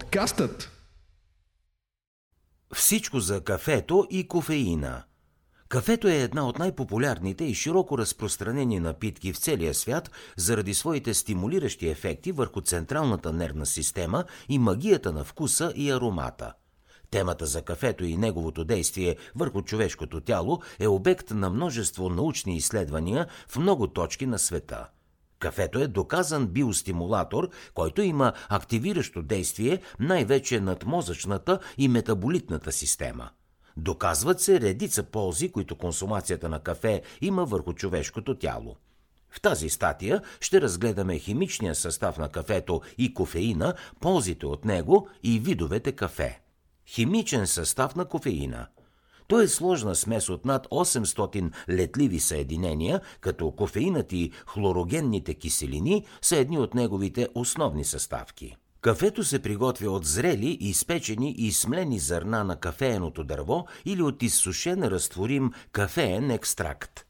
Подкастът Всичко за кафето и кофеина. Кафето е една от най-популярните и широко разпространени напитки в целия свят заради своите стимулиращи ефекти върху централната нервна система и магията на вкуса и аромата. Темата за кафето и неговото действие върху човешкото тяло е обект на множество научни изследвания в много точки на света – Кафето е доказан биостимулатор, който има активиращо действие най-вече над мозъчната и метаболитната система. Доказват се редица ползи, които консумацията на кафе има върху човешкото тяло. В тази статия ще разгледаме химичния състав на кафето и кофеина, ползите от него и видовете кафе. Химичен състав на кофеина – той е сложна смес от над 800 летливи съединения, като кофеинът и хлорогенните киселини са едни от неговите основни съставки. Кафето се приготвя от зрели, изпечени и смлени зърна на кафееното дърво или от изсушен разтворим кафеен екстракт.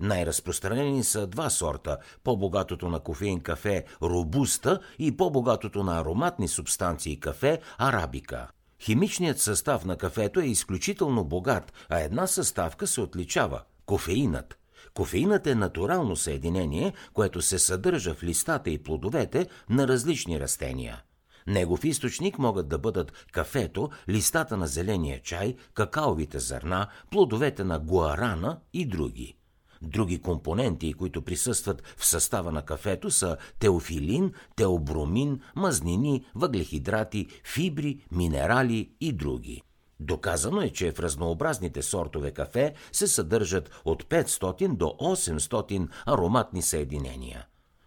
Най-разпространени са два сорта – по-богатото на кофеин кафе – робуста и по-богатото на ароматни субстанции кафе – арабика. Химичният състав на кафето е изключително богат, а една съставка се отличава – кофеинът. Кофеинът е натурално съединение, което се съдържа в листата и плодовете на различни растения. Негов източник могат да бъдат кафето, листата на зеления чай, какаовите зърна, плодовете на гуарана и други. Други компоненти, които присъстват в състава на кафето са теофилин, теобромин, мазнини, въглехидрати, фибри, минерали и други. Доказано е, че в разнообразните сортове кафе се съдържат от 500 до 800 ароматни съединения.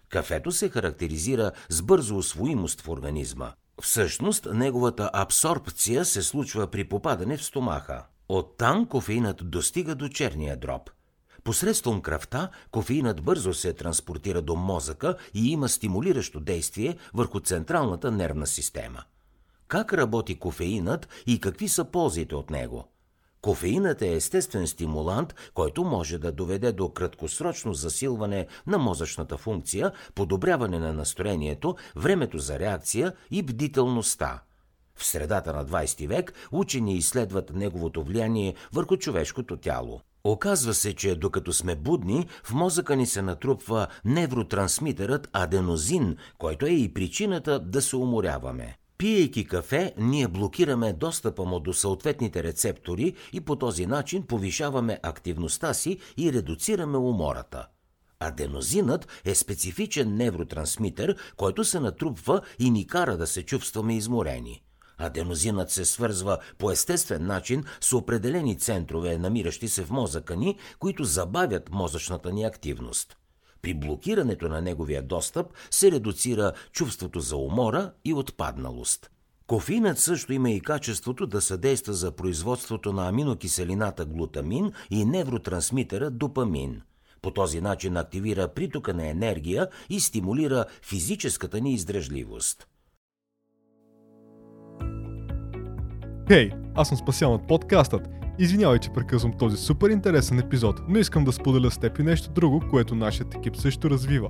Кафето се характеризира с бързо освоимост в организма. Всъщност, неговата абсорбция се случва при попадане в стомаха. Оттам кофеинът достига до черния дроб. Посредством кръвта кофеинът бързо се транспортира до мозъка и има стимулиращо действие върху централната нервна система. Как работи кофеинът и какви са ползите от него? Кофеинът е естествен стимулант, който може да доведе до краткосрочно засилване на мозъчната функция, подобряване на настроението, времето за реакция и бдителността. В средата на 20 век учени изследват неговото влияние върху човешкото тяло. Оказва се, че докато сме будни, в мозъка ни се натрупва невротрансмитерът аденозин, който е и причината да се уморяваме. Пиейки кафе, ние блокираме достъпа му до съответните рецептори и по този начин повишаваме активността си и редуцираме умората. Аденозинът е специфичен невротрансмитер, който се натрупва и ни кара да се чувстваме изморени. Аденозинът се свързва по естествен начин с определени центрове, намиращи се в мозъка ни, които забавят мозъчната ни активност. При блокирането на неговия достъп се редуцира чувството за умора и отпадналост. Кофеинът също има и качеството да съдейства за производството на аминокиселината глутамин и невротрансмитера допамин. По този начин активира притока на енергия и стимулира физическата ни издръжливост. Хей, аз съм спасян от подкастът. Извинявай, че прекъсвам този супер интересен епизод, но искам да споделя с теб и нещо друго, което нашият екип също развива.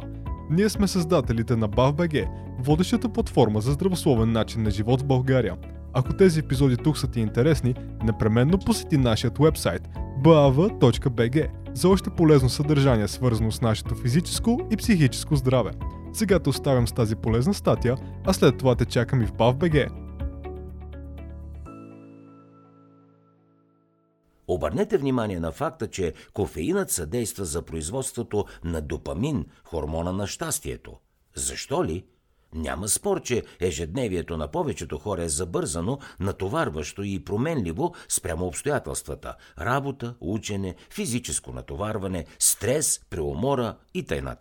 Ние сме създателите на BAVBG, водещата платформа за здравословен начин на живот в България. Ако тези епизоди тук са ти интересни, непременно посети нашият вебсайт bav.bg за още полезно съдържание, свързано с нашето физическо и психическо здраве. Сега те оставям с тази полезна статия, а след това те чакам и в BAVBG. Обърнете внимание на факта, че кофеинът съдейства за производството на допамин, хормона на щастието. Защо ли? Няма спор, че ежедневието на повечето хора е забързано, натоварващо и променливо спрямо обстоятелствата – работа, учене, физическо натоварване, стрес, преумора и т.н.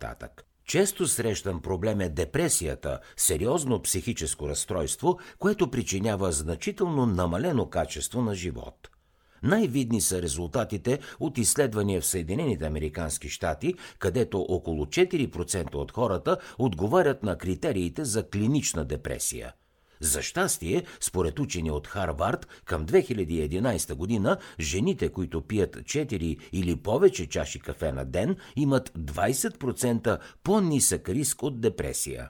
Често срещан проблем е депресията, сериозно психическо разстройство, което причинява значително намалено качество на живот – най-видни са резултатите от изследвания в Съединените Американски щати, където около 4% от хората отговарят на критериите за клинична депресия. За щастие, според учени от Харвард, към 2011 година жените, които пият 4 или повече чаши кафе на ден, имат 20% по-нисък риск от депресия.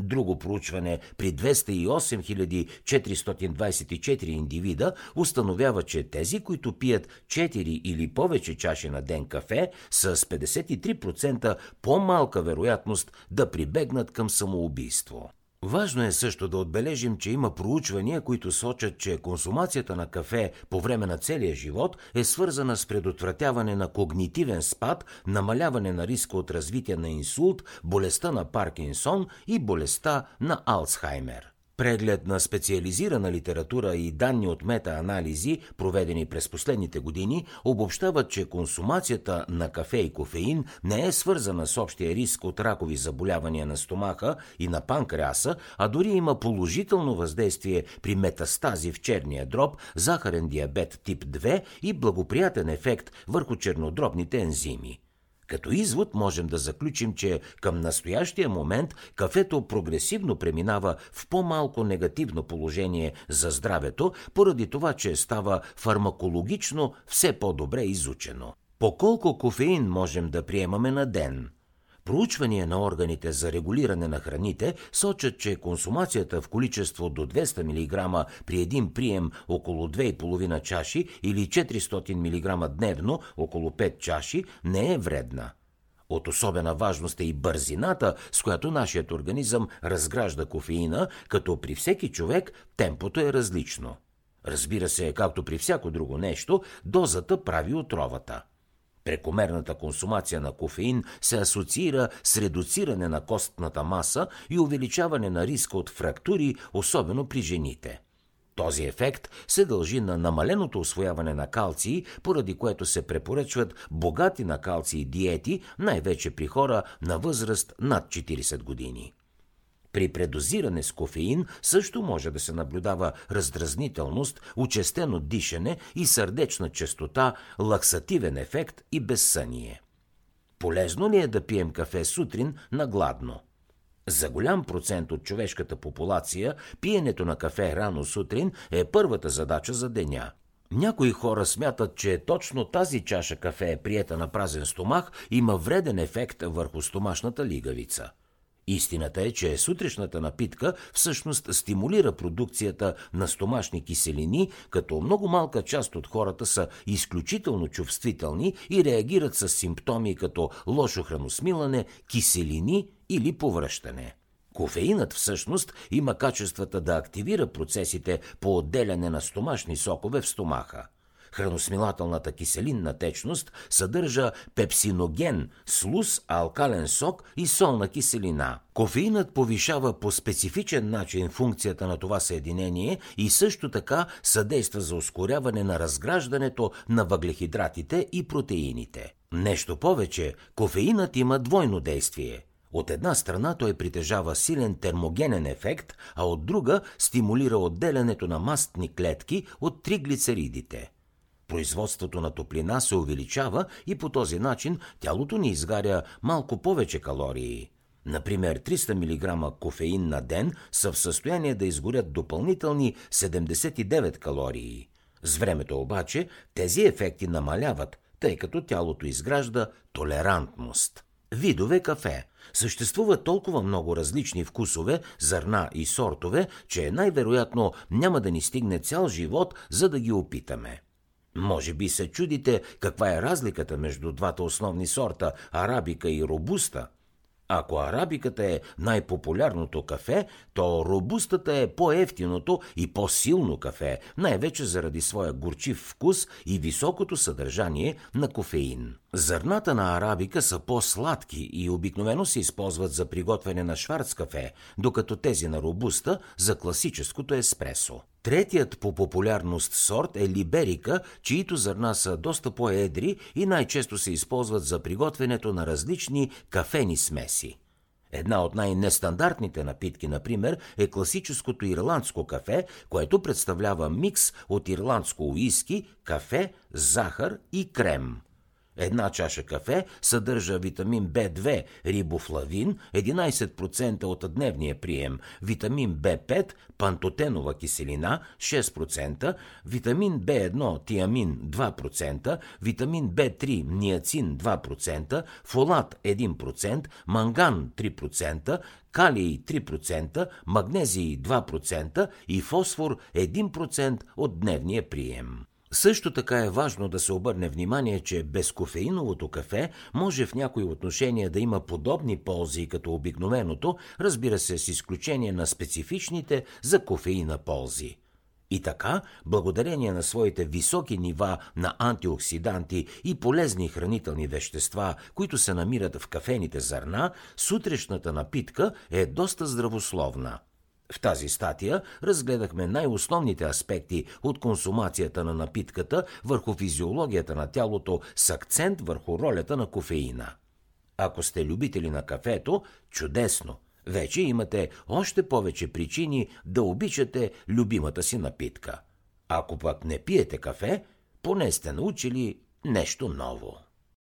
Друго проучване при 208 424 индивида установява, че тези, които пият 4 или повече чаши на ден кафе, са с 53% по-малка вероятност да прибегнат към самоубийство. Важно е също да отбележим, че има проучвания, които сочат, че консумацията на кафе по време на целия живот е свързана с предотвратяване на когнитивен спад, намаляване на риска от развитие на инсулт, болестта на Паркинсон и болестта на Алцхаймер. Преглед на специализирана литература и данни от метаанализи, проведени през последните години, обобщават, че консумацията на кафе и кофеин не е свързана с общия риск от ракови заболявания на стомаха и на панкреаса, а дори има положително въздействие при метастази в черния дроб, захарен диабет тип 2 и благоприятен ефект върху чернодробните ензими. Като извод можем да заключим, че към настоящия момент кафето прогресивно преминава в по-малко негативно положение за здравето, поради това, че става фармакологично все по-добре изучено. По колко кофеин можем да приемаме на ден – Проучвания на органите за регулиране на храните сочат, че консумацията в количество до 200 мг при един прием около 2,5 чаши или 400 мг дневно около 5 чаши не е вредна. От особена важност е и бързината, с която нашият организъм разгражда кофеина, като при всеки човек темпото е различно. Разбира се, както при всяко друго нещо, дозата прави отровата. Прекомерната консумация на кофеин се асоциира с редуциране на костната маса и увеличаване на риска от фрактури, особено при жените. Този ефект се дължи на намаленото освояване на калций, поради което се препоръчват богати на калций диети, най-вече при хора на възраст над 40 години. При предозиране с кофеин също може да се наблюдава раздразнителност, учестено дишане и сърдечна частота, лаксативен ефект и безсъние. Полезно ли е да пием кафе сутрин на гладно? За голям процент от човешката популация пиенето на кафе рано сутрин е първата задача за деня. Някои хора смятат, че точно тази чаша кафе, приета на празен стомах, има вреден ефект върху стомашната лигавица – Истината е, че сутрешната напитка всъщност стимулира продукцията на стомашни киселини, като много малка част от хората са изключително чувствителни и реагират с симптоми като лошо храносмилане, киселини или повръщане. Кофеинът всъщност има качествата да активира процесите по отделяне на стомашни сокове в стомаха. Храносмилателната киселинна течност съдържа пепсиноген, слус, алкален сок и солна киселина. Кофеинът повишава по специфичен начин функцията на това съединение и също така съдейства за ускоряване на разграждането на въглехидратите и протеините. Нещо повече, кофеинът има двойно действие – от една страна той притежава силен термогенен ефект, а от друга стимулира отделянето на мастни клетки от триглицеридите. Производството на топлина се увеличава и по този начин тялото ни изгаря малко повече калории. Например, 300 мг кофеин на ден са в състояние да изгорят допълнителни 79 калории. С времето обаче тези ефекти намаляват, тъй като тялото изгражда толерантност. Видове кафе. Съществуват толкова много различни вкусове, зърна и сортове, че най-вероятно няма да ни стигне цял живот, за да ги опитаме. Може би се чудите каква е разликата между двата основни сорта – арабика и робуста. Ако арабиката е най-популярното кафе, то робустата е по-ефтиното и по-силно кафе, най-вече заради своя горчив вкус и високото съдържание на кофеин. Зърната на арабика са по-сладки и обикновено се използват за приготвяне на шварц кафе, докато тези на робуста за класическото еспресо. Третият по популярност сорт е либерика, чието зърна са доста по-едри и най-често се използват за приготвянето на различни кафени смеси. Една от най-нестандартните напитки, например, е класическото ирландско кафе, което представлява микс от ирландско уиски, кафе, захар и крем – Една чаша кафе съдържа витамин B2, рибофлавин, 11% от дневния прием, витамин B5, пантотенова киселина 6%, витамин B1, тиамин 2%, витамин B3, ниацин 2%, фолат 1%, манган 3%, калий 3%, магнезий 2% и фосфор 1% от дневния прием. Също така е важно да се обърне внимание, че безкофеиновото кафе може в някои отношения да има подобни ползи като обикновеното, разбира се с изключение на специфичните за кофеина ползи. И така, благодарение на своите високи нива на антиоксиданти и полезни хранителни вещества, които се намират в кафените зърна, сутрешната напитка е доста здравословна – в тази статия разгледахме най-основните аспекти от консумацията на напитката върху физиологията на тялото с акцент върху ролята на кофеина. Ако сте любители на кафето, чудесно! Вече имате още повече причини да обичате любимата си напитка. Ако пък не пиете кафе, поне сте научили нещо ново.